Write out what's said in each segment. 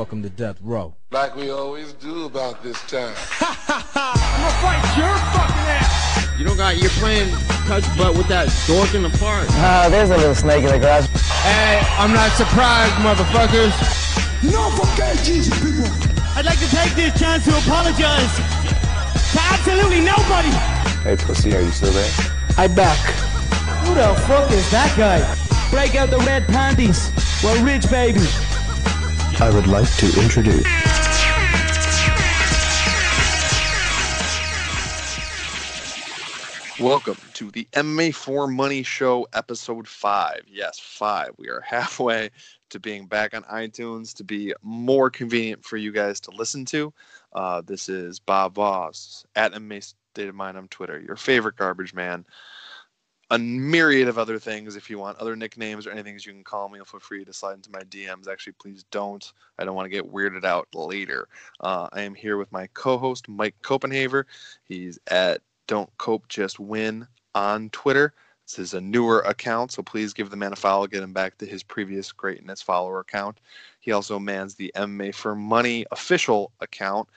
welcome to Death Row. Like we always do about this time. Ha ha ha! I'm gonna fight your fucking ass! You don't got, you're playing touch butt with that dork in the park. Ah, there's a little snake in the grass. Hey, I'm not surprised, motherfuckers. No forget Jesus, people. I'd like to take this chance to apologize to absolutely nobody. Hey, pussy, are you still there? I back. Who the fuck is that guy? Break out the red panties. We're rich, baby. I would like to introduce. Welcome to the MMA for Money Show, episode five. Yes, five. We are halfway to being back on iTunes to be more convenient for you guys to listen to. Uh, this is Bob Voss at MMA State of Mind on Twitter, your favorite garbage man. A myriad of other things. If you want other nicknames or anything, you can call me. Feel free to slide into my DMs. Actually, please don't. I don't want to get weirded out later. Uh, I am here with my co-host Mike Copenhaver. He's at Don't Cope Just Win on Twitter. This is a newer account, so please give the man a follow. Get him back to his previous greatness follower account. He also mans the MMA for Money official account,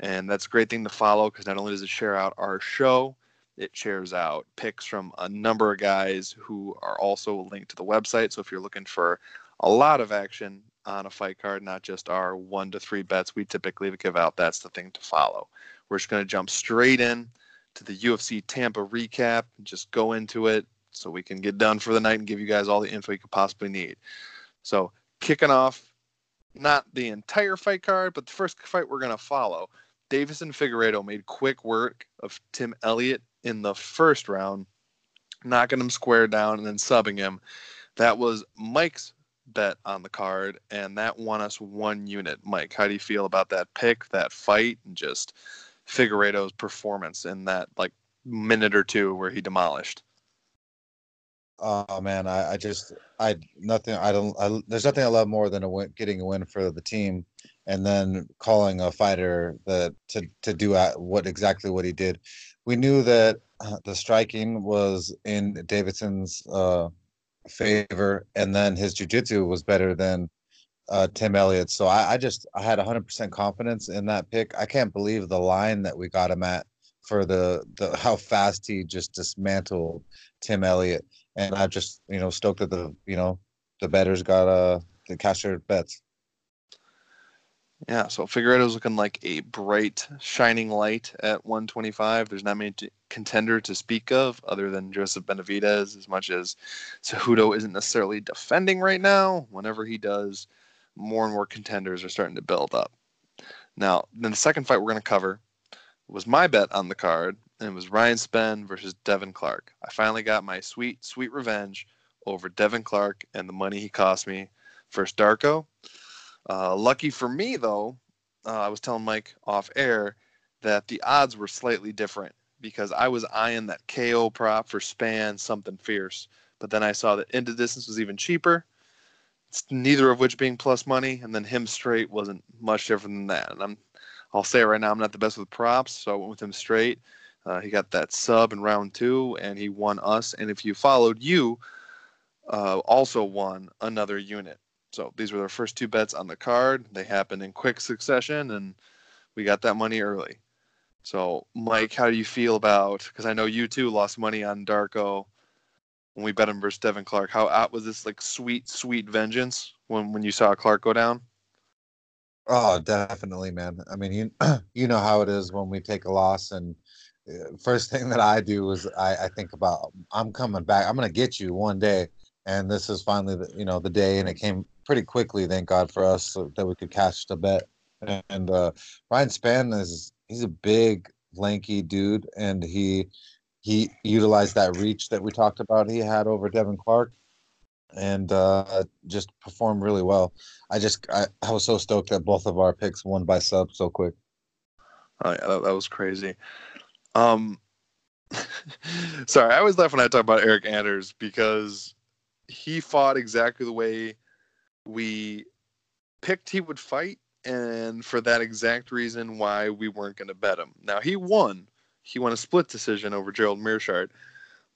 and that's a great thing to follow because not only does it share out our show, it shares out picks from a number of guys who are also linked to the website. So if you're looking for a lot of action on a fight card, not just our one to three bets we typically give out, that's the thing to follow. We're just going to jump straight in to the UFC Tampa recap and just go into it so we can get done for the night and give you guys all the info you could possibly need. So, kicking off, not the entire fight card, but the first fight we're going to follow. Deiveson Figueiredo made quick work of Tim Elliott in the first round, knocking him square down and then subbing him. That was Mike's bet on the card, and that won us one unit. Mike, how do you feel about that pick, that fight, and just Figueiredo's performance in that like minute or two where he demolished? Oh man, I, I just I nothing I don't I, there's nothing I love more than a win, getting a win for the team, and then calling a fighter that to to do what exactly what he did. We knew that uh, the striking was in Deiveson's uh, favor, and then his jujitsu was better than uh, Tim Elliott. So I, I just I had 100% confidence in that pick. I can't believe the line that we got him at for the the how fast he just dismantled Tim Elliott and I just you know stoked that the you know the betters got uh the cash their bets. Yeah, so Figueiredo's looking like a bright, shining light at 125. There's not many t- contender to speak of other than Joseph Benavidez, as much as Cejudo isn't necessarily defending right now. Whenever he does, more and more contenders are starting to build up. Now, then the second fight we're going to cover was my bet on the card, and it was Ryan Spann versus Devin Clark. I finally got my sweet, sweet revenge over Devin Clark and the money he cost me first Darko. Uh, lucky for me, though, uh, I was telling Mike off air that the odds were slightly different because I was eyeing that KO prop for Spann something fierce, but then I saw that into distance was even cheaper. Neither of which being plus money, and then him straight wasn't much different than that. And I'm, I'll say right now, I'm not the best with props, so I went with him straight. Uh, he got that sub in round two, and he won us. And if you followed, you uh, also won another unit. So these were their first two bets on the card. They happened in quick succession, and we got that money early. So, Mike, how do you feel about? Because I know you too lost money on Darko when we bet him versus Devin Clark. How out was this like sweet, sweet vengeance when when you saw Clark go down? Oh, definitely, man. I mean, you you know how it is when we take a loss and uh, first thing that I do is I, I think about I'm coming back. I'm gonna get you one day, and this is finally the you know the day, and it came pretty quickly. Thank God for us so that we could catch the bet. And uh, Ryan Spann is he's a big, lanky dude, and he he utilized that reach that we talked about. He had over Devin Clark, and uh, just performed really well. I just I, I was so stoked that both of our picks won by sub so quick. Yeah, that, that was crazy. Um, sorry, I always laugh when I talk about Eryk Anders because he fought exactly the way we picked he would fight, and for that exact reason why we weren't going to bet him. Now he won. He won a split decision over Gerald Meerschaert,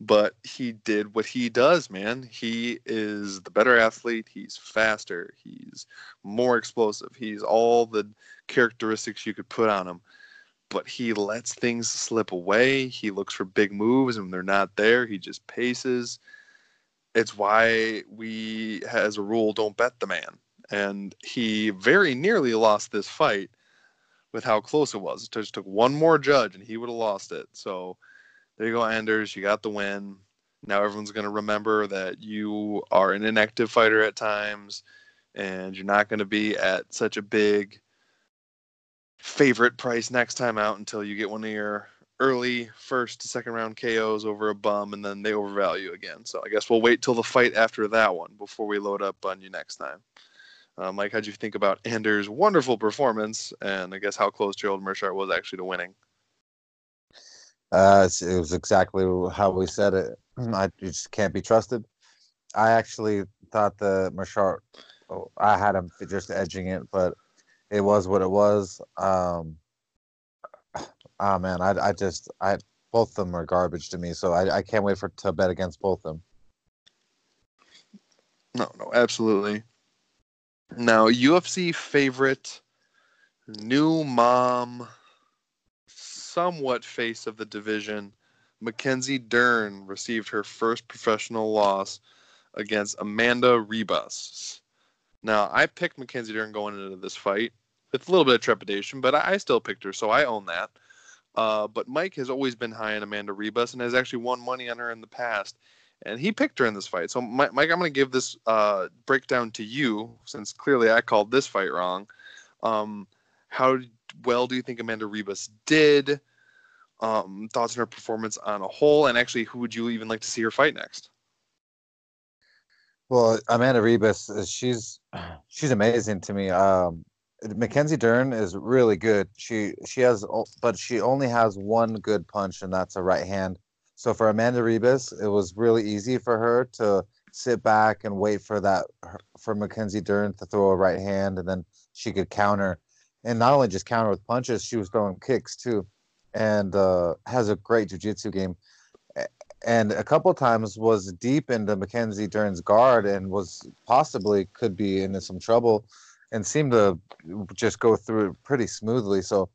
but he did what he does, man. He is the better athlete. He's faster. He's more explosive. He's all the characteristics you could put on him. But he lets things slip away. He looks for big moves, and when they're not there, he just paces. It's why we, as a rule, don't bet the man. And he very nearly lost this fight with how close it was. It just took one more judge, and he would have lost it. So there you go, Anders. You got the win. Now everyone's going to remember that you are an inactive fighter at times, and you're not going to be at such a big favorite price next time out until you get one of your early first to second round KOs over a bum, and then they overvalue again. So I guess we'll wait till the fight after that one before we load up on you next time. Uh, Mike, how'd you think about Anders' wonderful performance, and I guess how close Gerald Meerschaert was actually to winning? Uh, it was exactly how we said it. I just can't be trusted. I actually thought the Meerschaert, oh, I had him just edging it, but it was what it was. Um, ah man, I I just I both of them are garbage to me, so I, I can't wait for to bet against both of them. No, no, absolutely. Now, UFC favorite, new mom, somewhat face of the division, Mackenzie Dern received her first professional loss against Amanda Ribas. Now, I picked Mackenzie Dern going into this fight with a little bit of trepidation, but I still picked her, so I own that. Uh, but Mike has always been high on Amanda Ribas and has actually won money on her in the past and he picked her in this fight. So, Mi- Mike, I'm going to give this uh, breakdown to you, since clearly I called this fight wrong. Um, how well do you think Amanda Ribas did? Um, thoughts on her performance on a whole, and actually, who would you even like to see her fight next? Well, Amanda Ribas, uh, she's she's amazing to me. Um, Mackenzie Dern is really good. She she has, but she only has one good punch, and that's a right hand. So for Amanda Ribas, it was really easy for her to sit back and wait for that for Mackenzie Dern to throw a right hand, and then she could counter, and not only just counter with punches, she was throwing kicks too, and uh, has a great jujitsu game and a couple times was deep into Mackenzie Dern's guard and was possibly could be into some trouble and seemed to just go through pretty smoothly. So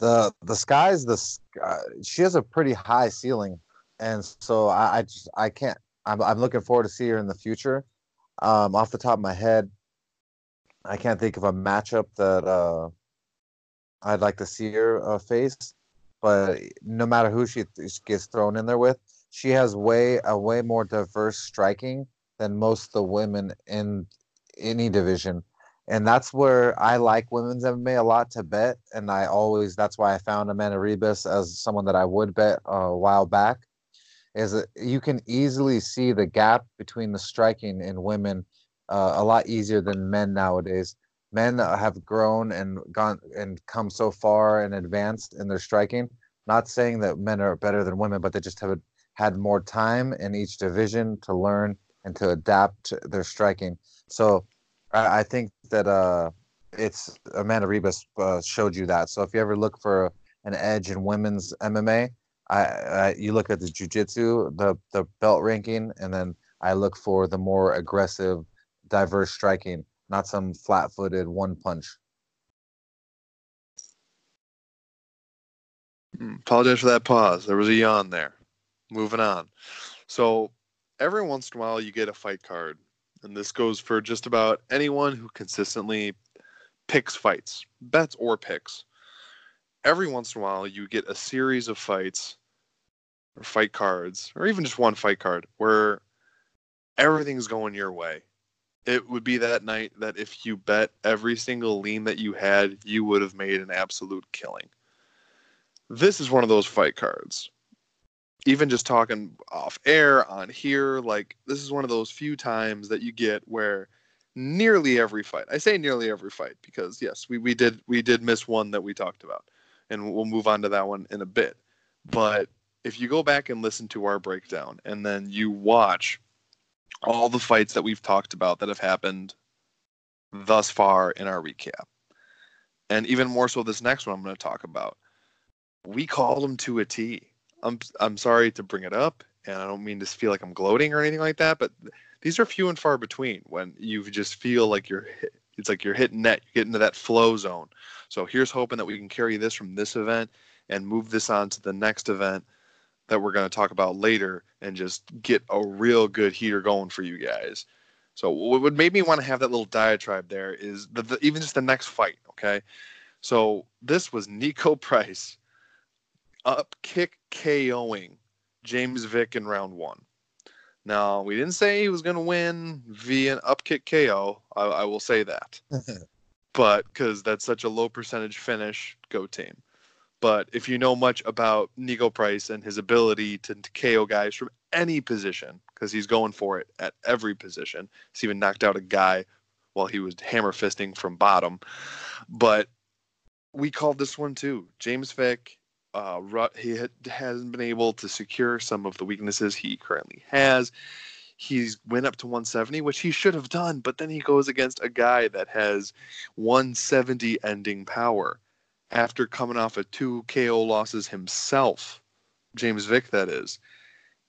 the the sky's the sky. She has a pretty high ceiling, and so I, I just I can't. I'm I'm looking forward to see her in the future. Um, off the top of my head, I can't think of a matchup that uh, I'd like to see her uh, face but no matter who she th- gets thrown in there with, she has way a way more diverse striking than most of the women in any division. And that's where I like women's MMA a lot to bet. And I always that's why I found Amanda Ribas as someone that I would bet a while back. Is that you can easily see the gap between the striking in women uh, a lot easier than men nowadays men have grown and gone and come so far and advanced in their striking. Not saying that men are better than women, but they just have had more time in each division to learn and to adapt their striking. So I think that uh, it's Amanda Ribas uh, showed you that. So if you ever look for an edge in women's MMA, I, I you look at the jujitsu, the the belt ranking, and then I look for the more aggressive, diverse striking not some flat-footed one punch. Hmm, Apologize for that pause. There was a yawn there. Moving on. So every once in a while you get a fight card, and this goes for just about anyone who consistently picks fights, bets or picks. Every once in a while you get a series of fights or fight cards, or even just one fight card where everything's going your way. It would be that night that if you bet every single lean that you had, you would have made an absolute killing this is one of those fight cards. Even just talking off air on here, like this is one of those few times that you get where nearly every fight. I say nearly every fight because yes, we, we did we did miss one that we talked about, and we'll move on to that one in a bit. But if you go back and listen to our breakdown, and then you watch all the fights that we've talked about that have happened thus far in our recap, and even more so this next one I'm going to talk about we called them to a T. I'm I'm sorry to bring it up, and I don't mean to feel like I'm gloating or anything like that, but these are few and far between when you just feel like you're hit, it's like you're hitting net, you get into that flow zone. So here's hoping that we can carry this from this event and move this on to the next event that we're going to talk about later and just get a real good heater going for you guys. So what would made me want to have that little diatribe there is the, the, even just the next fight. Okay, so this was Niko Price up kick KOing James Vick in round one. Now we didn't say he was going to win via an up kick KO. I, I will say that, but because that's such a low percentage finish, go team. But if you know much about Niko Price and his ability to, to KO guys from any position, because he's going for it at every position, he's even knocked out a guy while he was hammer fisting from bottom. But we called this one too. James Vick, uh, he hasn't been able to secure some of the weaknesses he currently has. He's went up to 170, which he should have done, but then he goes against a guy that has 170 ending power after coming off of two KO losses himself. James Vick, that is.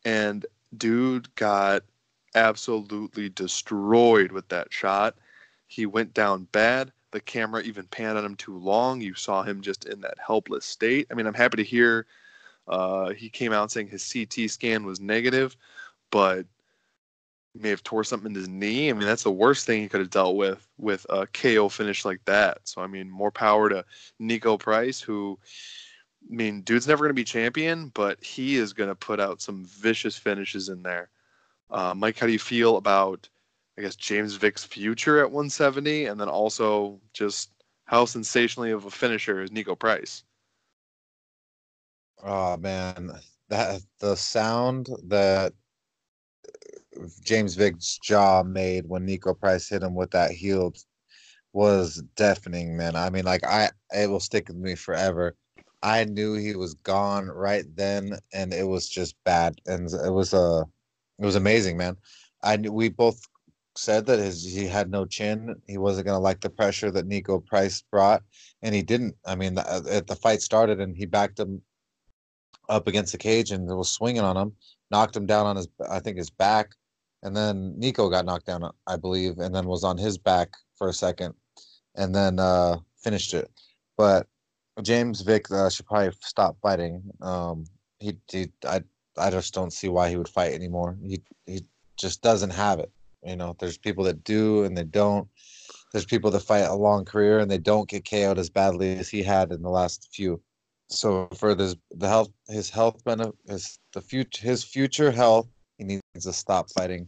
And dude got absolutely destroyed with that shot. He went down bad. The camera even panned on him too long. You saw him just in that helpless state. I mean, I'm happy to hear uh, he came out saying his CT scan was negative, but he may have tore something in his knee. I mean, that's the worst thing he could have dealt with with a KO finish like that. So I mean, more power to Niko Price, who I mean, dude's never going to be champion, but he is going to put out some vicious finishes in there. Uh, Mike, how do you feel about, I guess, James Vick's future at 170, and then also just how sensationally of a finisher is Niko Price? Oh man, that the sound that James Vick's jaw made when Niko Price hit him with that heel was deafening, man. I mean, like I, it will stick with me forever. I knew he was gone right then, and it was just bad, and it was a, uh, it was amazing, man. I knew we both said that his he had no chin. He wasn't gonna like the pressure that Niko Price brought, and he didn't. I mean, the, the fight started, and he backed him up against the cage and was swinging on him, knocked him down on his, I think his back, and then Niko got knocked down, I believe, and then was on his back for a second, and then uh, finished it. But James Vick uh, should probably stop fighting. Um, he, he, I, I just don't see why he would fight anymore. He, he just doesn't have it. You know, there's people that do and they don't. There's people that fight a long career and they don't get KO'd as badly as he had in the last few. So for this, the health, his health benefit, his the future, his future health he needs to stop fighting.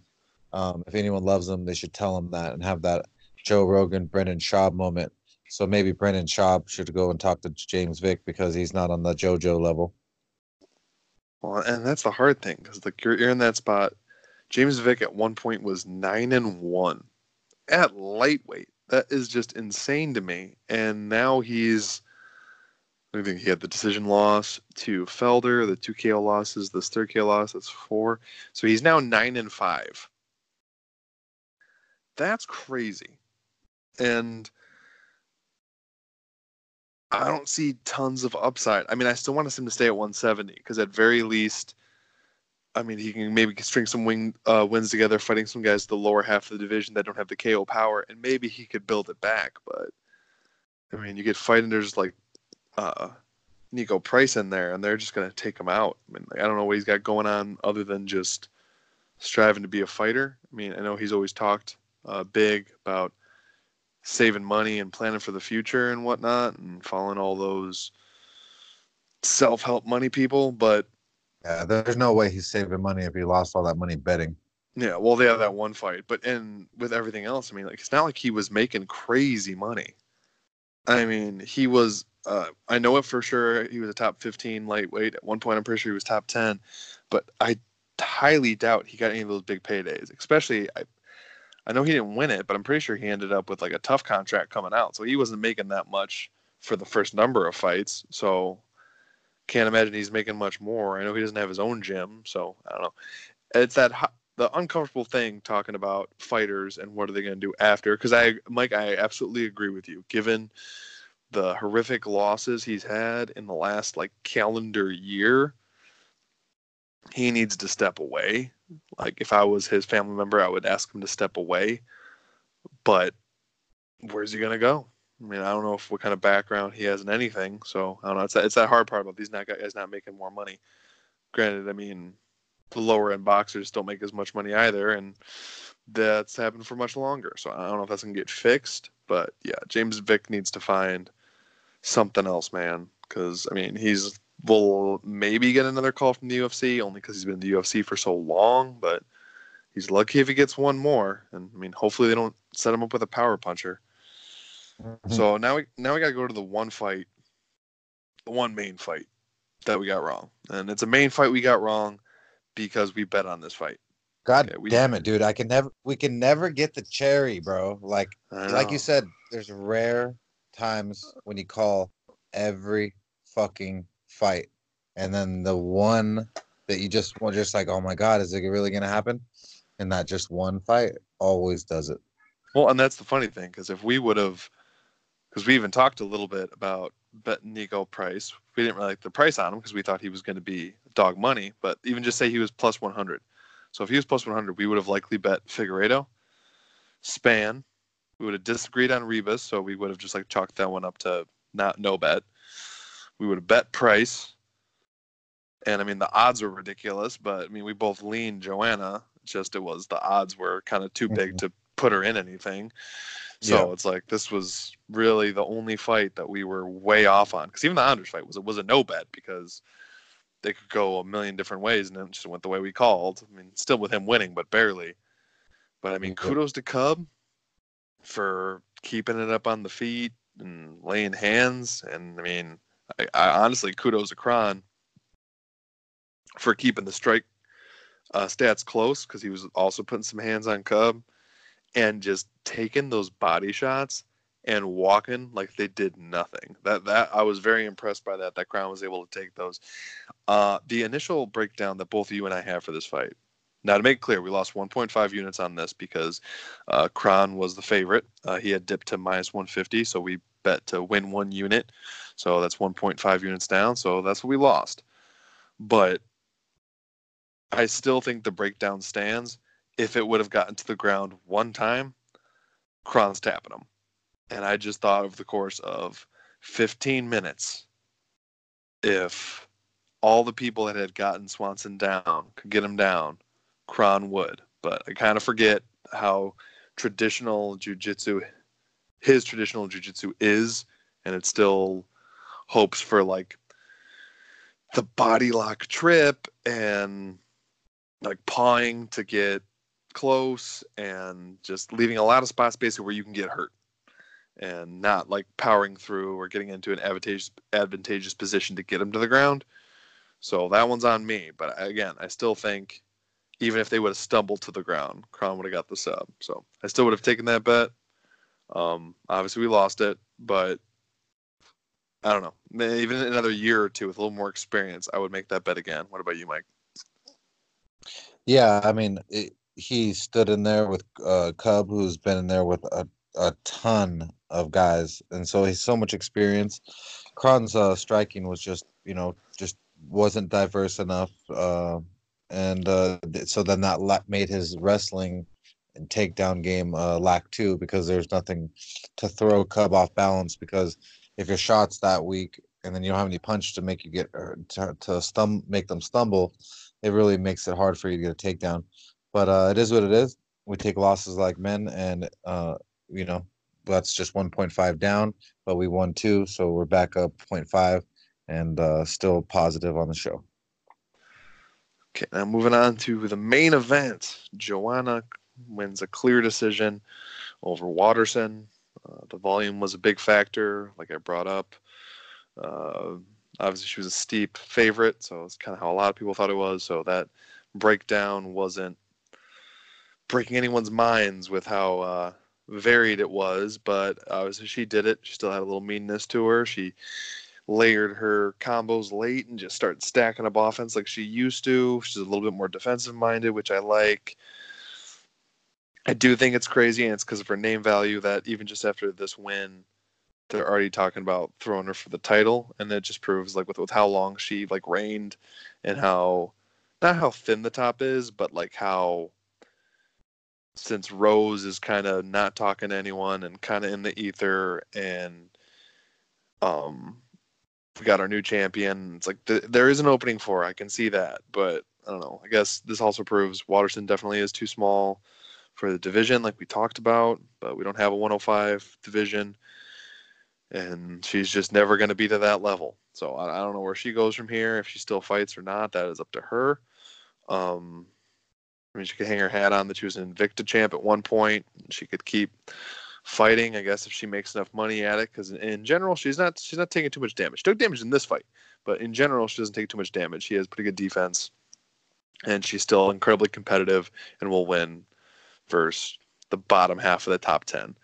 Um, if anyone loves him, they should tell him that and have that Joe Rogan, Brendan Schaub moment. So maybe Brendan Schaub should go and talk to James Vick because he's not on the JoJo level. Well, and that's the hard thing because like you're, you're in that spot. James Vick at one point was nine and one at lightweight. That is just insane to me. And now he's I think he had the decision loss to Felder, the two KO losses, this third KO loss, that's four. So he's now nine and five. That's crazy. And I don't see tons of upside. I mean, I still want him to stay at 170 because at very least, I mean, he can maybe string some wing uh, wins together, fighting some guys the lower half of the division that don't have the KO power, and maybe he could build it back. But I mean, you get fighters like uh, Niko Price in there, and they're just to take him out. I mean, like, I don't know what he's got going on other than just striving to be a fighter. I mean, I know he's always talked uh, big about saving money and planning for the future and whatnot, and following all those self-help money people. But yeah, there's no way he's saving money if he lost all that money betting. Yeah, well, they have that one fight, but and with everything else, I mean, like it's not like he was making crazy money. I mean, he was uh, I know it for sure. He was a top 15 lightweight. At one point, I'm pretty sure he was top 10, but I highly doubt he got any of those big paydays. Especially, I, I know he didn't win it, but I'm pretty sure he ended up with like a tough contract coming out. So he wasn't making that much for the first number of fights. So can't imagine he's making much more. I know he doesn't have his own gym, so I don't know. It's that the uncomfortable thing talking about fighters and what are they going to do after. Because I, Mike, I absolutely agree with you. Given the horrific losses he's had in the last like calendar year, he needs to step away. Like if I was his family member, I would ask him to step away. But where's he gonna go? I mean, I don't know if what kind of background he has in anything. So I don't know. It's that, it's that hard part about these not guys not making more money. Granted, I mean, the lower end boxers don't make as much money either, and that's happened for much longer. So I don't know if that's gonna get fixed. But yeah, James Vick needs to find something else, man. Because I mean, he's will maybe get another call from the UFC only because he's been in the UFC for so long. But he's lucky if he gets one more. And I mean, hopefully they don't set him up with a power puncher. Mm-hmm. So now we now we got to go to the one fight, the one main fight that we got wrong, and it's a main fight we got wrong because we bet on this fight. God Yeah, we- damn it, dude! I can never, we can never get the cherry, bro. Like, like you said, there's rare times when you call every fucking fight, and then the one that you just want, just like, oh my god, is it really gonna happen? And that just one fight always does it. Well, and that's the funny thing because if we would have, because we even talked a little bit about bet Niko Price, we didn't really like the price on him because we thought he was going to be dog money. But even just say he was plus 100. So if he was plus 100, we would have likely bet Figueiredo, Spann. We would have disagreed on Ribas, so we would have just like chalked that one up to not no bet. We would have bet Price. And I mean, the odds were ridiculous, but I mean, we both leaned Joanna. Just it was the odds were kind of too big Mhm. to put her in anything. So Yeah. it's like this was really the only fight that we were way off on. Because even the Anders fight was it was a no bet because they could go a million different ways and it just went the way we called. I mean, still with him winning, but barely. But I mean, kudos to Cub for keeping it up on the feet and laying hands. And I mean, I, I honestly kudos to Kron for keeping the strike uh, stats close because he was also putting some hands on Cub and just taking those body shots and walking like they did nothing. That that I was very impressed by that. That Kron was able to take those. Uh, the initial breakdown that both you and I have for this fight. Now to make clear, we lost 1.5 units on this because uh, Kron was the favorite. Uh, he had dipped to minus 150, so we bet to win one unit. So that's 1.5 units down. So that's what we lost. But I still think the breakdown stands. If it would have gotten to the ground one time, Kron's tapping him. And I just thought over the course of 15 minutes, if all the people that had gotten Swanson down could get him down, Kron would. But I kind of forget how traditional jujitsu, his traditional jujitsu is, and it still hopes for like the body lock trip and like pawing to get close and just leaving a lot of spots basically where you can get hurt and not like powering through or getting into an advantageous advantageous position to get him to the ground. So that one's on me. But again, I still think even if they would have stumbled to the ground, Kron would have got the sub. So I still would have taken that bet. Um, obviously, we lost it, but I don't know. Even in another year or two with a little more experience, I would make that bet again. What about you, Mike? Yeah, I mean, he stood in there with uh, Cub, who's been in there with a, a ton of guys, and so he's so much experience. Kron's uh, striking was just, you know, just wasn't diverse enough, uh, and uh, th- so then that la- made his wrestling and takedown game uh, lack too, because there's nothing to throw Cub off balance. Because if your shot's that weak, and then you don't have any punch to make you get or to, to stum- make them stumble, it really makes it hard for you to get a takedown. But uh, it is what it is. We take losses like men, and uh, you know that's just 1.5 down, but we won two, so we're back up 0.5 and uh, still positive on the show. Okay, now moving on to the main event. Joanna wins a clear decision over Waterson. Uh, the volume was a big factor, like I brought up. Uh, obviously, she was a steep favorite, so it's kind of how a lot of people thought it was. So that breakdown wasn't breaking anyone's minds with how uh, varied it was, but obviously she did it. She still had a little meanness to her. She layered her combos late and just started stacking up offense like she used to. She's a little bit more defensive minded, which I like. I do think it's crazy, and it's because of her name value that even just after this win, they're already talking about throwing her for the title, and it just proves like with with how long she like reigned and how not how thin the top is, but like how since Rose is kind of not talking to anyone and kind of in the ether, and um, we got our new champion. It's like th- there is an opening for. her, I can see that, but I don't know. I guess this also proves Waterson definitely is too small for the division, like we talked about. But we don't have a 105 division, and she's just never going to be to that level. So I, I don't know where she goes from here. If she still fights or not, that is up to her. Um, I mean, she could hang her hat on that she was an Invicta champ at one point. She could keep fighting, I guess, if she makes enough money at it. Because in general, she's not she's not taking too much damage. She took damage in this fight, but in general, she doesn't take too much damage. She has pretty good defense, and she's still incredibly competitive and will win versus the bottom half of the top ten.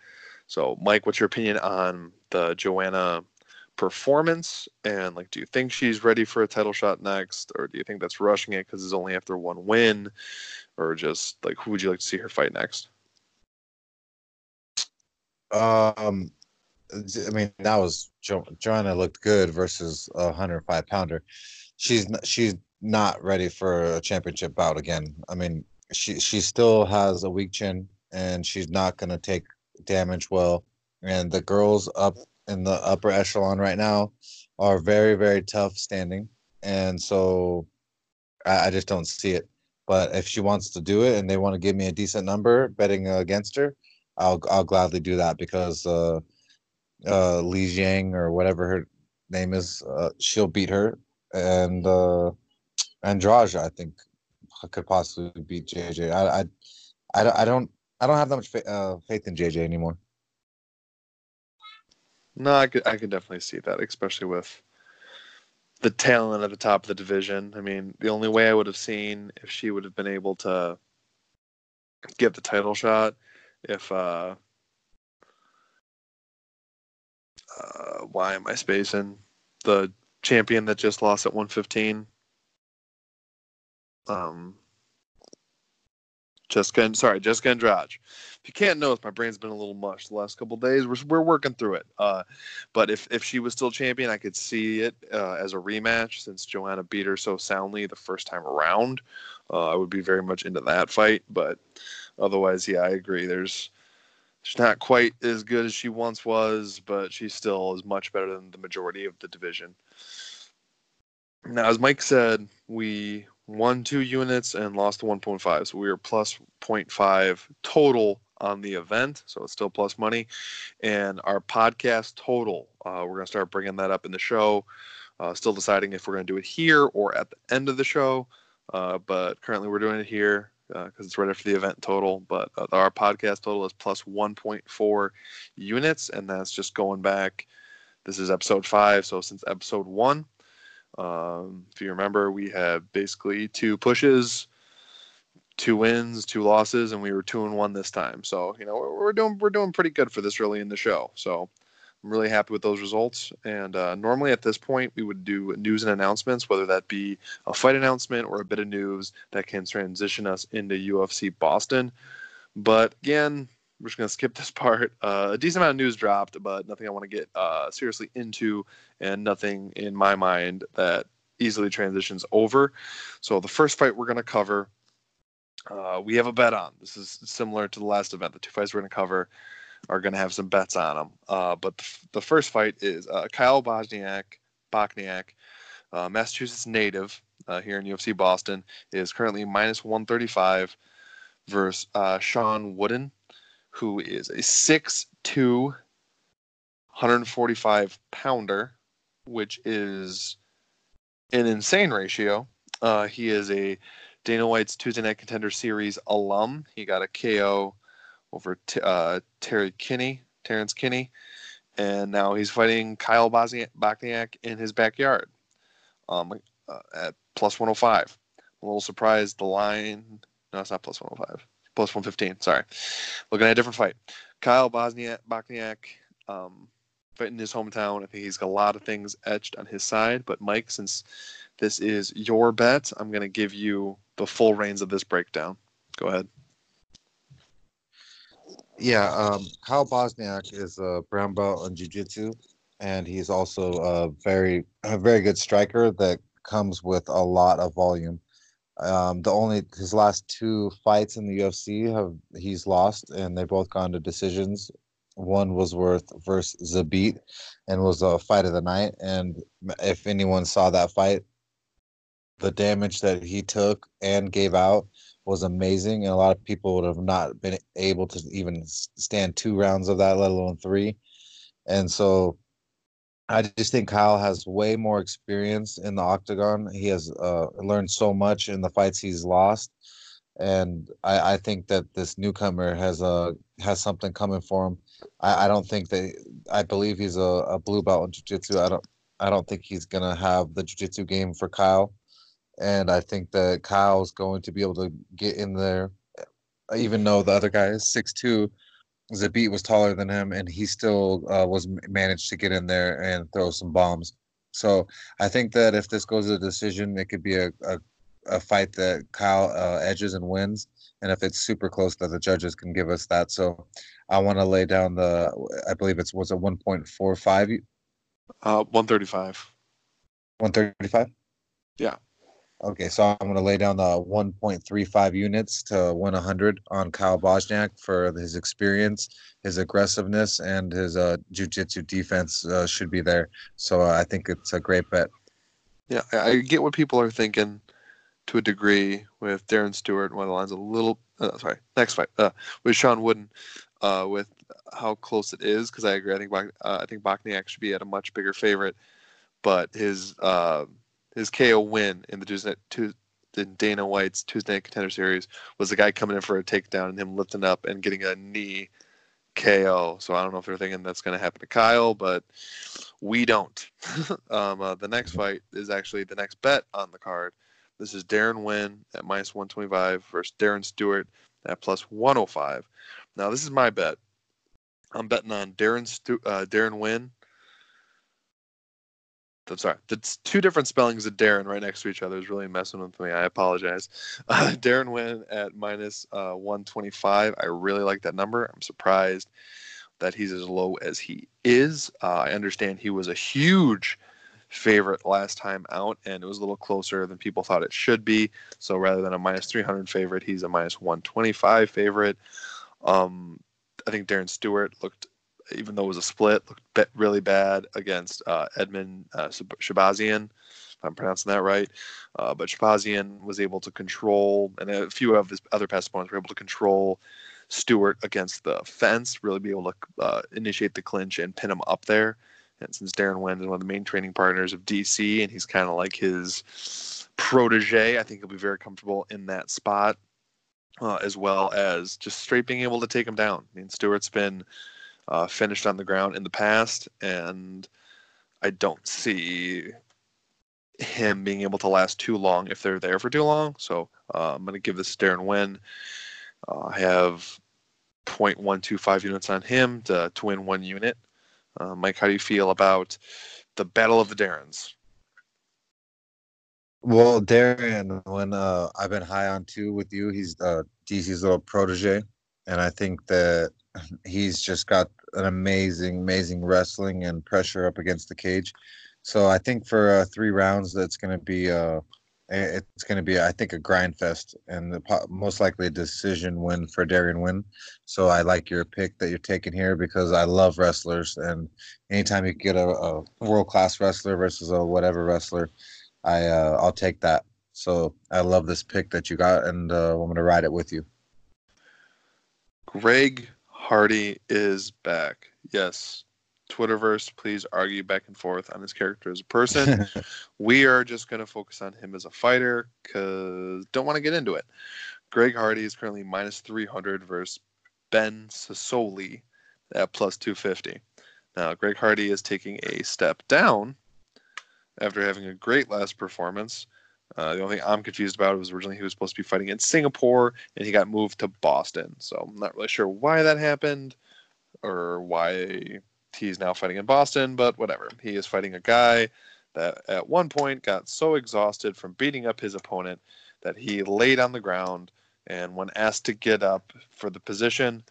So, Mike, what's your opinion on the Joanna performance? And like, do you think she's ready for a title shot next, or do you think that's rushing it because it's only after one win, or just like who would you like to see her fight next? Um, I mean, that was jo- Joanna looked good versus a 105 pounder. She's she's not ready for a championship bout again. I mean, she she still has a weak chin, and she's not gonna take damage well. And the girls up in the upper echelon right now are very very tough standing, and so I, I just don't see it. But if she wants to do it and they want to give me a decent number betting against her, I'll I'll gladly do that because uh, uh, Li Jiang or whatever her name is, uh, she'll beat her, and uh, Andrade I think could possibly beat JJ. I I, I, don't- I don't I don't have that much fa- uh, faith in JJ anymore. No, I could I could definitely see that, especially with the talent at the top of the division. I mean, the only way I would have seen if she would have been able to get the title shot if uh uh why am I spacing the champion that just lost at 115 um Jessica, sorry, Jessica Andrade. If you can't notice, my brain's been a little mush the last couple days. We're, we're working through it. Uh, but if, if she was still champion, I could see it uh, as a rematch since Joanna beat her so soundly the first time around. Uh, I would be very much into that fight. But otherwise, yeah, I agree. There's she's not quite as good as she once was, but she still is much better than the majority of the division. Now, as Mike said, we won two units and lost 1.5, so we were plus 0.5 total on the event, so it's still plus money. And our podcast total, uh, we're going to start bringing that up in the show. Uh, still deciding if we're going to do it here or at the end of the show, uh, but currently we're doing it here because it's right after the event total. But uh, our podcast total is plus 1.4 units, and that's just going back. This is episode five, so since episode one. Um, if you remember, we had basically two pushes, two wins, two losses, and we were two and one this time. So you know we're, we're doing we're doing pretty good for this early in the show. So I'm really happy with those results. And uh, normally at this point we would do news and announcements, whether that be a fight announcement or a bit of news that can transition us into UFC Boston. But again, we're just gonna skip this part. Uh, a decent amount of news dropped, but nothing I want to get uh, seriously into, and nothing in my mind that easily transitions over. So the first fight we're gonna cover, uh, we have a bet on. This is similar to the last event. The two fights we're gonna cover are gonna have some bets on them. Uh, but the, the first fight is uh, Kyle Bosniak, Bochniak, uh, Massachusetts native here in UFC Boston, is currently minus 135 versus Sean Woodson who is a 6'2, 145 pounder, which is an insane ratio. Uh, he is a Dana White's Tuesday Night Contender Series alum. He got a KO over t- uh, Terry Kinney, Terrence Kinney, and now he's fighting Kyle Bosniak in his backyard um, uh, at plus 105. I'm a little surprised the line. No, it's not plus 105 plus 115. Sorry. Looking at a different fight. Kyle Bosniak, Bochniak, um, fighting his hometown. I think he's got a lot of things etched on his side. But Mike, since this is your bet, I'm going to give you the full reins of this breakdown. Go ahead. Yeah, um, Kyle Bosniak is a brown belt in jiu-jitsu, and he's also a very a very good striker that comes with a lot of volume. Um, the only his last two fights in the UFC have he's lost, and they both gone to decisions. One was worth versus Zabit, and was a fight of the night. And if anyone saw that fight, the damage that he took and gave out was amazing, and a lot of people would have not been able to even stand two rounds of that, let alone three. And so I just think Kyle has way more experience in the octagon. He has uh, learned so much in the fights he's lost, and I, I think that this newcomer has uh, has something coming for him. I, I don't think that I believe he's a, a blue belt in jiu-jitsu. I don't I don't think he's gonna have the jiu-jitsu game for Kyle, and I think that Kyle's going to be able to get in there, even though the other guy is six two Zabit was taller than him, and he still uh, was managed to get in there and throw some bombs. So I think that if this goes to a decision, it could be a, a, a fight that Kyle uh, edges and wins. And if it's super close, that the judges can give us that. So I want to lay down the, I believe it's was a 1.45, Uh, 135. 135. Yeah. Okay, so I'm going to lay down the 1.35 units to win 100 on Kyle Bosniak for his experience, his aggressiveness, and his uh, jiu-jitsu defense uh, should be there. So uh, I think it's a great bet. Yeah, I, get what people are thinking to a degree with Darren Stewart. One of the lines a little. Uh, sorry, next fight uh, with Sean Woodson, uh, with how close it is. Because I agree. I think uh, I think Bosniak should be at a much bigger favorite, but his uh, his KO win in the Tuesday, in Dana White's Tuesday Night Contender Series was the guy coming in for a takedown and him lifting up and getting a knee KO. So I don't know if they're thinking that's going to happen to Kyle, but we don't. um, uh, the next fight is actually the next bet on the card. This is Darren Winn at minus 125 versus Darren Stewart at plus 105. Now this is my bet. I'm betting on Darren Stu- uh, Darren Winn I'm sorry. That's two different spellings of Darren right next to each other is really messing with me. I apologize. Uh, Darren Winn at minus, uh, 125. I really like that number. I'm surprised that he's as low as he is. Uh, I understand he was a huge favorite last time out, and it was a little closer than people thought it should be. So rather than a minus 300 favorite, he's a minus 125 favorite. Um, I think Darren Stewart looked even though it was a split, looked really bad against uh, Edmen uh, Shahbazyan, if I'm pronouncing that right. Uh, but Shahbazyan was able to control, and a few of his other past opponents were able to control Stewart against the fence, really be able to uh, initiate the clinch and pin him up there. And since Darren Winn is one of the main training partners of DC, and he's kind of like his protege, I think he'll be very comfortable in that spot. Uh, as well as just straight being able to take him down. I mean, Stewart's been uh, finished on the ground in the past, and I don't see him being able to last too long if they're there for too long. So uh, I'm going to give this Darren Winn. Uh, I have 0.125 units on him to, to win one unit. Uh, Mike, how do you feel about the Battle of the Darrens? Well, Darren, when uh, I've been high on two with you, he's uh, DC's little protege, and I think that he's just got an amazing, amazing wrestling and pressure up against the cage. So I think for uh, three rounds, that's going to be uh, it's going to be I think a grind fest and the, most likely a decision win for Deron Winn. So I like your pick that you're taking here because I love wrestlers and anytime you get a, a world class wrestler versus a whatever wrestler, I uh, I'll take that. So I love this pick that you got and uh, I'm going to ride it with you. Greg Hardy is back. Yes. Twitterverse, please argue back and forth on his character as a person. we are just going to focus on him as a fighter because don't want to get into it. Greg Hardy is currently minus 300 versus Ben Sosoli at plus 250. Now, Greg Hardy is taking a step down after having a great last performance. Uh, the only thing I'm confused about was originally he was supposed to be fighting in Singapore and he got moved to Boston. So I'm not really sure why that happened or why he's now fighting in Boston, but whatever. He is fighting a guy that at one point got so exhausted from beating up his opponent that he laid on the ground and when asked to get up for the position,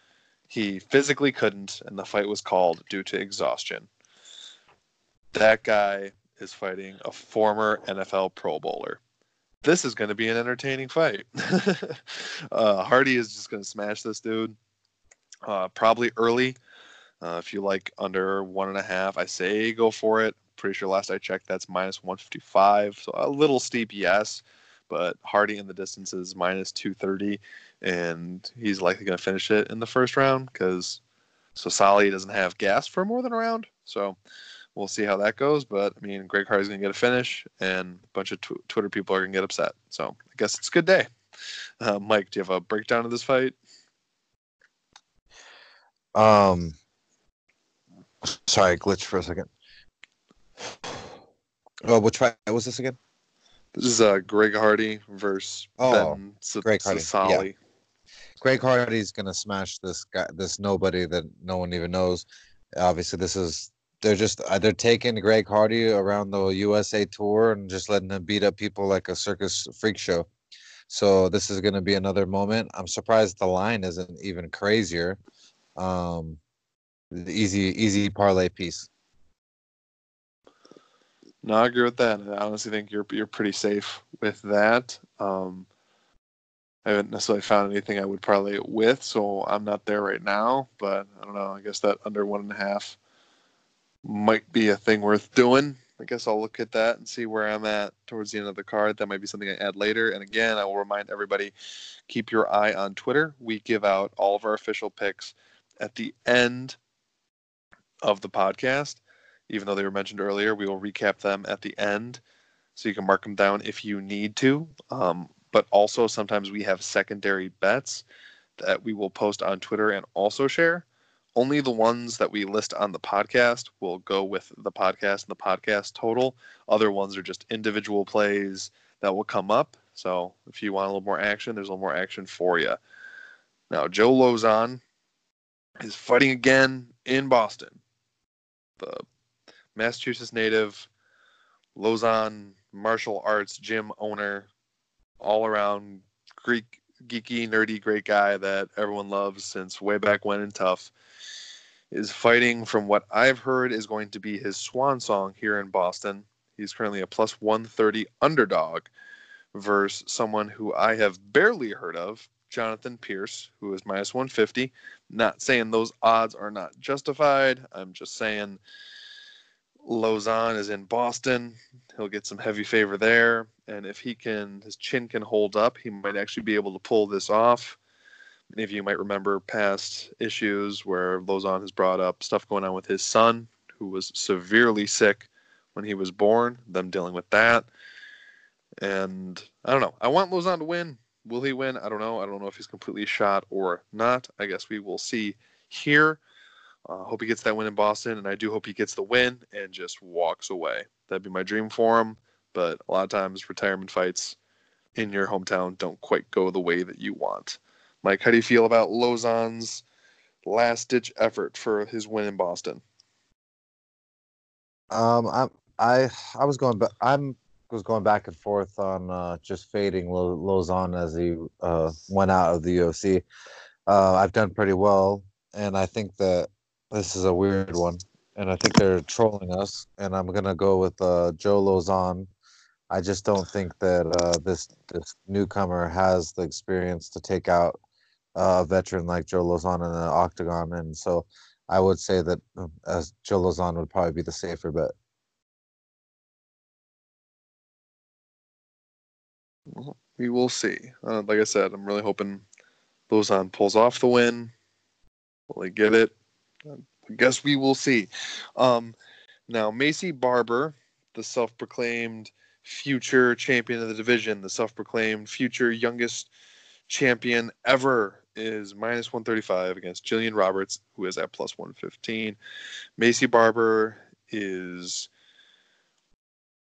he physically couldn't and the fight was called due to exhaustion. That guy is fighting a former NFL Pro Bowler. This is going to be an entertaining fight. uh, Hardy is just going to smash this dude. Uh, probably early. Uh, if you like under one and a half, I say go for it. Pretty sure last I checked, that's minus 155. So a little steep, yes, but Hardy in the distance is minus 230, and he's likely going to finish it in the first round because Sosoli doesn't have gas for more than a round. So we'll see how that goes. But I mean, Greg Hardy's going to get a finish, and a bunch of tw- Twitter people are going to get upset. So I guess it's a good day. Uh, Mike, do you have a breakdown of this fight? Um, sorry, I glitched for a second. Oh, which fight was this again? This is uh, Greg Hardy versus Oh, Ben S- Greg Hardy, Sosoli. Greg Hardy's gonna smash this guy, this nobody that no one even knows. Obviously, this is they're just uh, they're taking Greg Hardy around the USA tour and just letting him beat up people like a circus freak show. So this is gonna be another moment. I'm surprised the line isn't even crazier. Um, the easy easy parlay piece. No, I agree with that. I honestly think you're you're pretty safe with that. Um, I haven't necessarily found anything I would parlay it with, so I'm not there right now. But I don't know. I guess that under one and a half might be a thing worth doing. I guess I'll look at that and see where I'm at towards the end of the card. That might be something I add later. And again, I will remind everybody keep your eye on Twitter. We give out all of our official picks at the end of the podcast. Even though they were mentioned earlier, we will recap them at the end so you can mark them down if you need to. Um, but also, sometimes we have secondary bets that we will post on Twitter and also share. Only the ones that we list on the podcast will go with the podcast and the podcast total. Other ones are just individual plays that will come up. So if you want a little more action, there's a little more action for you. Now, Joe Lauzon is fighting again in Boston. The Massachusetts native, Lauzon martial arts gym owner, all around Greek, geeky, nerdy, great guy that everyone loves since way back when in TUF, is fighting from what I've heard is going to be his swan song here in Boston. He's currently a plus 130 underdog versus someone who I have barely heard of, Jonathan Pearce, who is minus 150. Not saying those odds are not justified. I'm just saying Lauzon is in Boston. He'll get some heavy favor there. And if he can, his chin can hold up, he might actually be able to pull this off. Many of you might remember past issues where Lauzon has brought up stuff going on with his son, who was severely sick when he was born, them dealing with that. And I don't know. I want Lauzon to win. Will he win? I don't know. I don't know if he's completely shot or not. I guess we will see here. Uh, hope he gets that win in Boston, and I do hope he gets the win and just walks away. That'd be my dream for him. But a lot of times, retirement fights in your hometown don't quite go the way that you want. Mike, how do you feel about Lauzon's last ditch effort for his win in Boston? Um, I I I was going, but I'm was going back and forth on uh, just fading Lo- Lauzon as he uh, went out of the UFC. Uh, I've done pretty well, and I think that this is a weird one, and I think they're trolling us. And I'm gonna go with uh, Joe Lauzon. I just don't think that uh, this this newcomer has the experience to take out uh, a veteran like Joe Lauzon in the octagon, and so I would say that uh, Joe Lauzon would probably be the safer bet. We will see. Uh, like I said, I'm really hoping Lauzon pulls off the win. Will they get it? I guess we will see. Um, now, Maycee Barber, the self proclaimed future champion of the division, the self proclaimed future youngest champion ever, is minus 135 against Gillian Roberts, who is at plus 115. Maycee Barber is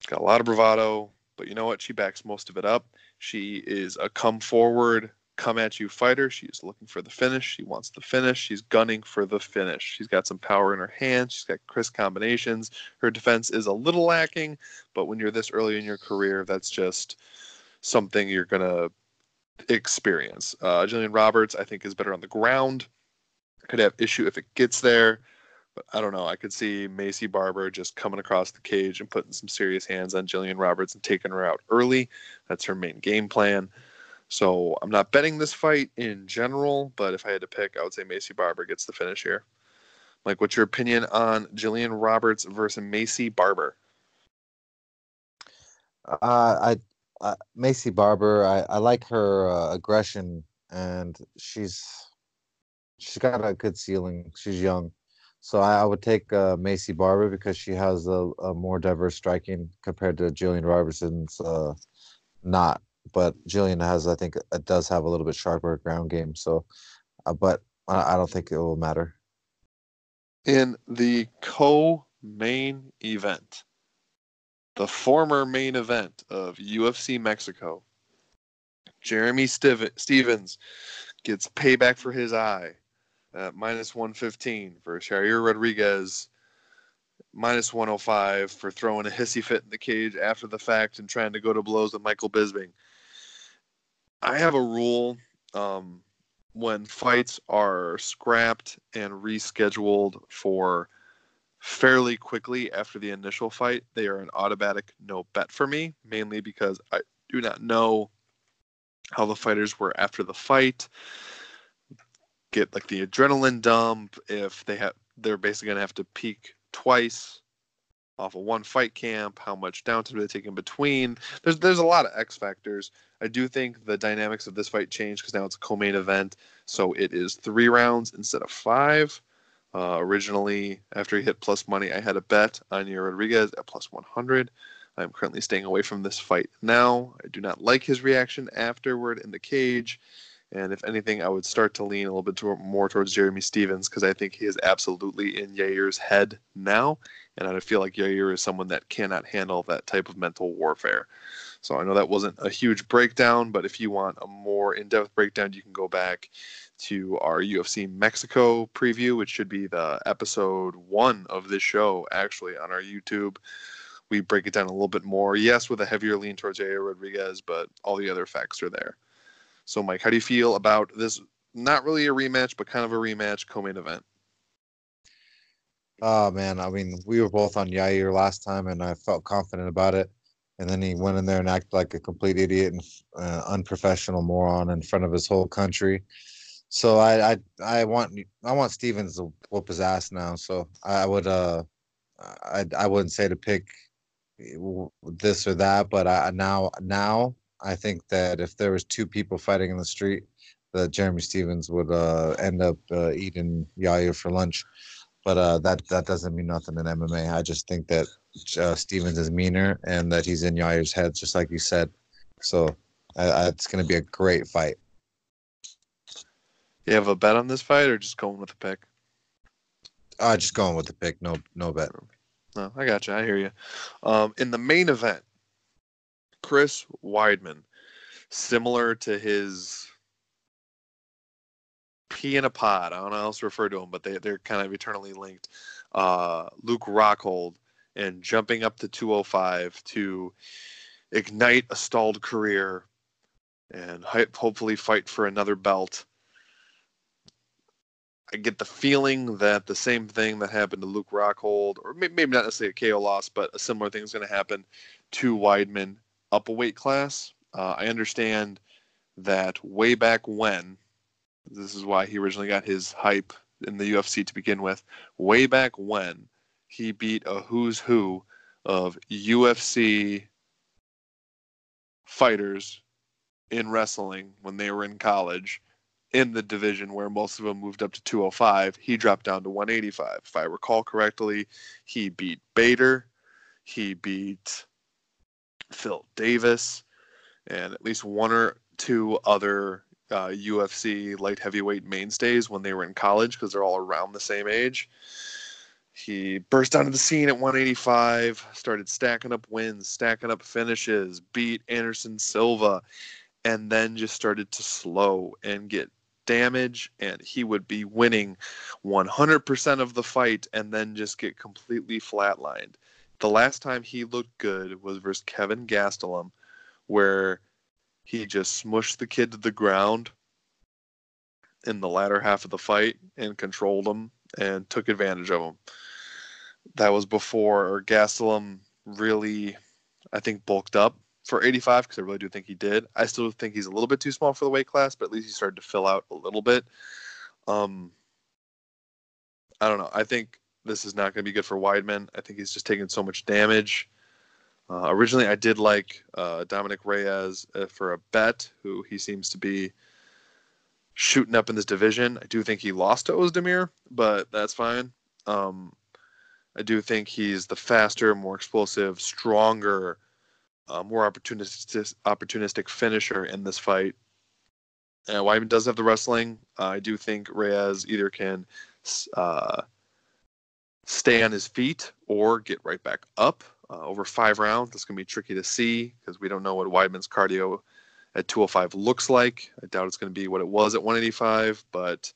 got a lot of bravado, but you know what? She backs most of it up. She is a come forward, come at you fighter. She's looking for the finish. She wants the finish. She's gunning for the finish. She's got some power in her hands. She's got crisp combinations. Her defense is a little lacking, but when you're this early in your career, that's just something you're going to experience. Uh, Gillian Roberts, I think, is better on the ground. Could have issue if it gets there, But I don't know. I could see Maycee Barber just coming across the cage and putting some serious hands on Gillian Roberts and taking her out early. That's her main game plan. So I'm not betting this fight in general, but if I had to pick, I would say Maycee Barber gets the finish here. Mike, what's your opinion on Gillian Roberts versus Maycee Barber? Uh, I, I Maycee Barber. I, I like her uh, aggression, and she's she's got a good ceiling. She's young, so I, I would take uh, Maycee Barber because she has a, a more diverse striking compared to Gillian Robertson's uh, not. But Gillian has, I think, it does have a little bit sharper ground game. So, uh, but I, don't think it will matter. In the co-main event, the former main event of UFC Mexico, Jeremy Stiv- Stephens gets payback for his eye at minus 115 for Yair Rodriguez, minus 105 for throwing a hissy fit in the cage after the fact and trying to go to blows with Michael Bisping. I have a rule um, when fights are scrapped and rescheduled for fairly quickly after the initial fight, they are an automatic no bet for me, mainly because I do not know how the fighters were after the fight. Get like the adrenaline dump if they have they're basically gonna have to peak twice off of one fight camp, how much downtime do they take in between. There's there's a lot of X factors. I do think the dynamics of this fight changed because now it's a co-main event, so it is three rounds instead of five. Uh, originally, after he hit plus money, I had a bet on Yair Rodriguez at plus 100. I'm currently staying away from this fight now. I do not like his reaction afterward in the cage. And if anything, I would start to lean a little bit more towards Jeremy Stephens because I think he is absolutely in Yair's head now. And I feel like Yair is someone that cannot handle that type of mental warfare. So I know that wasn't a huge breakdown, but if you want a more in depth breakdown, you can go back to our UFC Mexico preview, which should be the episode one of this show, actually, on our YouTube. We break it down a little bit more. Yes, with a heavier lean towards Yair Rodriguez, but all the other facts are there. So, Mike, how do you feel about this? Not really a rematch, but kind of a rematch co main event. Oh man, I mean, we were both on Yair last time, and I felt confident about it. And then he went in there and acted like a complete idiot and uh, unprofessional moron in front of his whole country. So I, I, I want, I want Stephens to whoop his ass now. So I would, uh, I, I wouldn't say to pick this or that, but I now, now I think that if there was two people fighting in the street, that Jeremy Stephens would uh, end up uh, eating Yair for lunch but uh, that that doesn't mean nothing in MMA. I just think that uh, Stephens is meaner and that he's in Yair's head, just like you said. So uh, it's going to be a great fight. You have a bet on this fight, or just going with the pick? Uh, just going with the pick. No, no bet. No, I got you. I hear you. Um, in the main event, Chris Weidman, similar to his pea in a pod. I don't know how else to refer to them, but they they're kind of eternally linked. Uh, Luke Rockhold and jumping up to 205 to ignite a stalled career and hopefully fight for another belt. I get the feeling that the same thing that happened to Luke Rockhold, or maybe not necessarily a KO loss, but a similar thing is going to happen to Weidman up a weight class. Uh, I understand that way back when, this is why he originally got his hype in the UFC to begin with. Way back when he beat a who's who of UFC fighters in wrestling when they were in college in the division where most of them moved up to 205 he dropped down to 185 if i recall correctly he beat bader he beat phil davis and at least one or two other uh, UFC light heavyweight mainstays when they were in college because they're all around the same age. He burst onto the scene at 185, started stacking up wins, stacking up finishes, beat Anderson Silva, and then just started to slow and get damage. And he would be winning 100% of the fight and then just get completely flatlined. The last time he looked good was versus Kevin Gastelum, where he just smushed the kid to the ground in the latter half of the fight and controlled him and took advantage of him. That was before Gastelum really, I think, bulked up for 85 because I really do think he did. I still think he's a little bit too small for the weight class, but at least he started to fill out a little bit. Um, I don't know. I think this is not going to be good for Weidman. I think he's just taking so much damage. Uh, originally, I did like uh, Dominick Reyes uh, for a bet, who he seems to be shooting up in this division. I do think he lost to Ozdemir, but that's fine. Um, I do think he's the faster, more explosive, stronger, uh, more opportunistic, opportunistic finisher in this fight. And Weidman does have the wrestling. Uh, I do think Reyes either can uh, stay on his feet or get right back up uh, over five rounds. That's going to be tricky to see because we don't know what Weidman's cardio at 205 looks like. I doubt it's going to be what it was at 185, but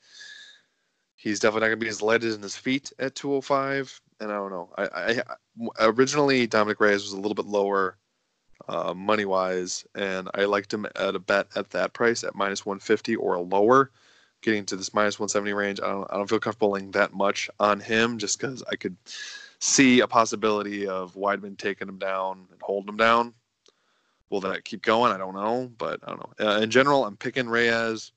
he's definitely not going to be as lighted in his feet at 205. And I don't know. I, I originally Dominick Reyes was a little bit lower uh, money wise, and I liked him at a bet at that price at minus 150 or lower. Getting to this minus 170 range, I don't, I don't feel comfortable laying that much on him just because I could see a possibility of Weidman taking him down and holding him down. Will that keep going? I don't know, but I don't know. Uh, in general, I'm picking Reyes.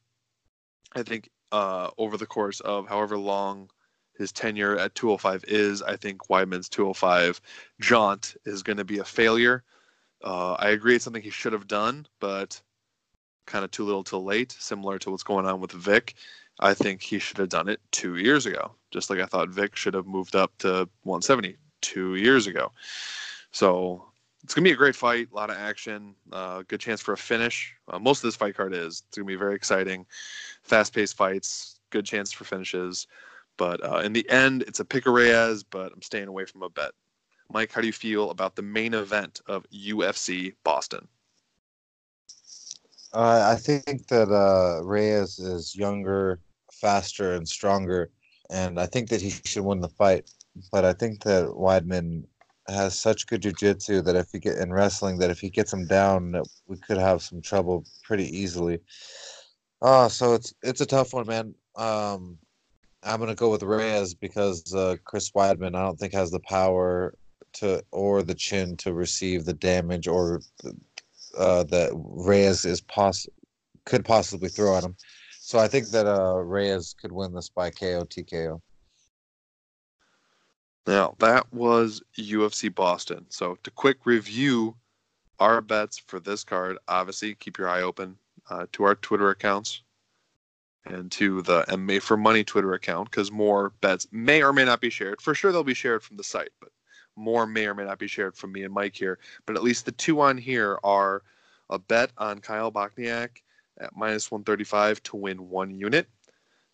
I think uh, over the course of however long his tenure at 205 is, I think Weidman's 205 jaunt is going to be a failure. Uh, I agree it's something he should have done, but kind of too little too late, similar to what's going on with Vic. I think he should have done it two years ago, just like I thought Vic should have moved up to 170 two years ago. So it's gonna be a great fight, a lot of action, uh, good chance for a finish. Uh, most of this fight card is it's gonna be very exciting, fast-paced fights, good chance for finishes. But uh, in the end, it's a pick Reyes, but I'm staying away from a bet. Mike, how do you feel about the main event of UFC Boston? Uh, I think that uh, Reyes is younger, faster, and stronger, and I think that he should win the fight. But I think that Weidman has such good jujitsu that if he get in wrestling, that if he gets him down, we could have some trouble pretty easily. Uh, so it's it's a tough one, man. Um, I'm gonna go with Reyes because uh, Chris Weidman, I don't think has the power to or the chin to receive the damage or uh, that Reyes is poss could possibly throw at him. So I think that uh, Reyes could win this by KO TKO. Now that was UFC Boston. So to quick review our bets for this card, obviously keep your eye open uh, to our Twitter accounts and to the MMA for Money Twitter account because more bets may or may not be shared. For sure, they'll be shared from the site, but more may or may not be shared from me and Mike here. But at least the two on here are a bet on Kyle Bochniak at minus 135 to win one unit,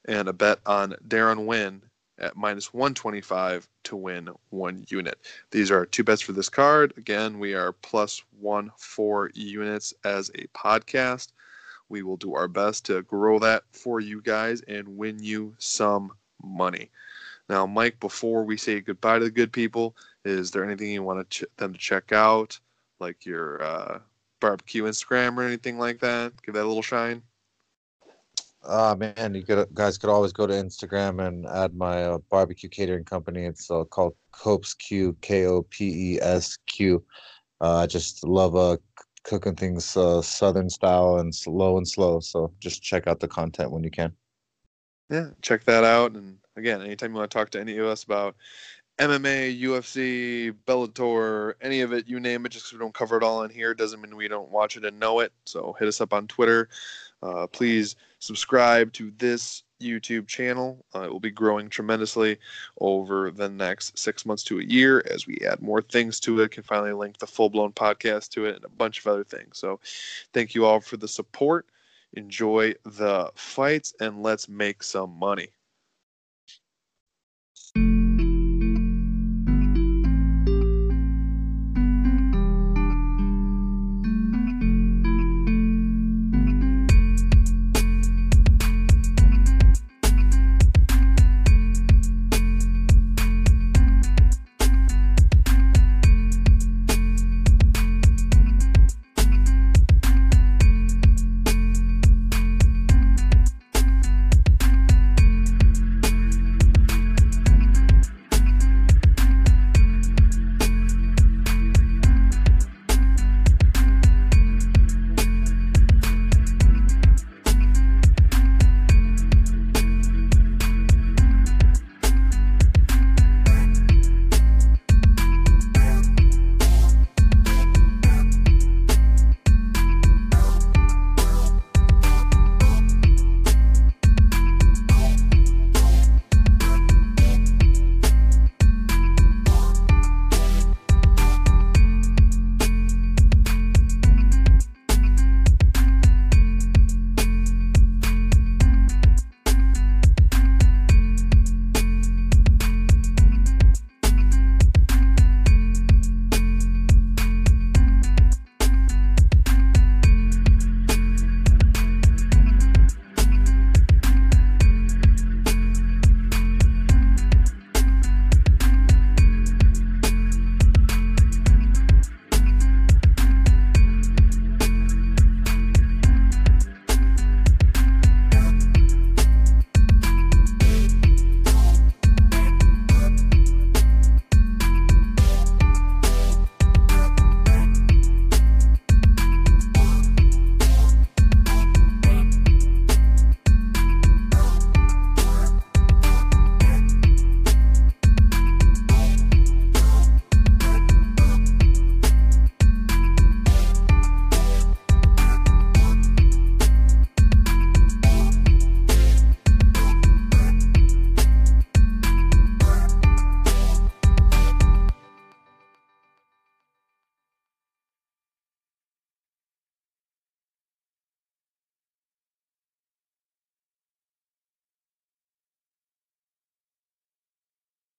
and a bet on Deron Winn at minus 125 to win one unit. These are two bets for this card. Again, we are plus one four units as a podcast. We will do our best to grow that for you guys and win you some money. Now, Mike, before we say goodbye to the good people, is there anything you want to ch- them to check out, like your uh, barbecue Instagram or anything like that? Give that a little shine. Ah uh, man, you could, guys could always go to Instagram and add my uh, barbecue catering company. It's uh, called Copes Q K O P E S Q. Uh, just love uh, cooking things uh, southern style and slow and slow. So just check out the content when you can. Yeah, check that out. And again, anytime you want to talk to any of us about MMA, UFC, Bellator, any of it, you name it, just because we don't cover it all in here doesn't mean we don't watch it and know it. So hit us up on Twitter. Uh, please subscribe to this YouTube channel. Uh, it will be growing tremendously over the next six months to a year as we add more things to it, can finally link the full blown podcast to it, and a bunch of other things. So thank you all for the support. Enjoy the fights and let's make some money.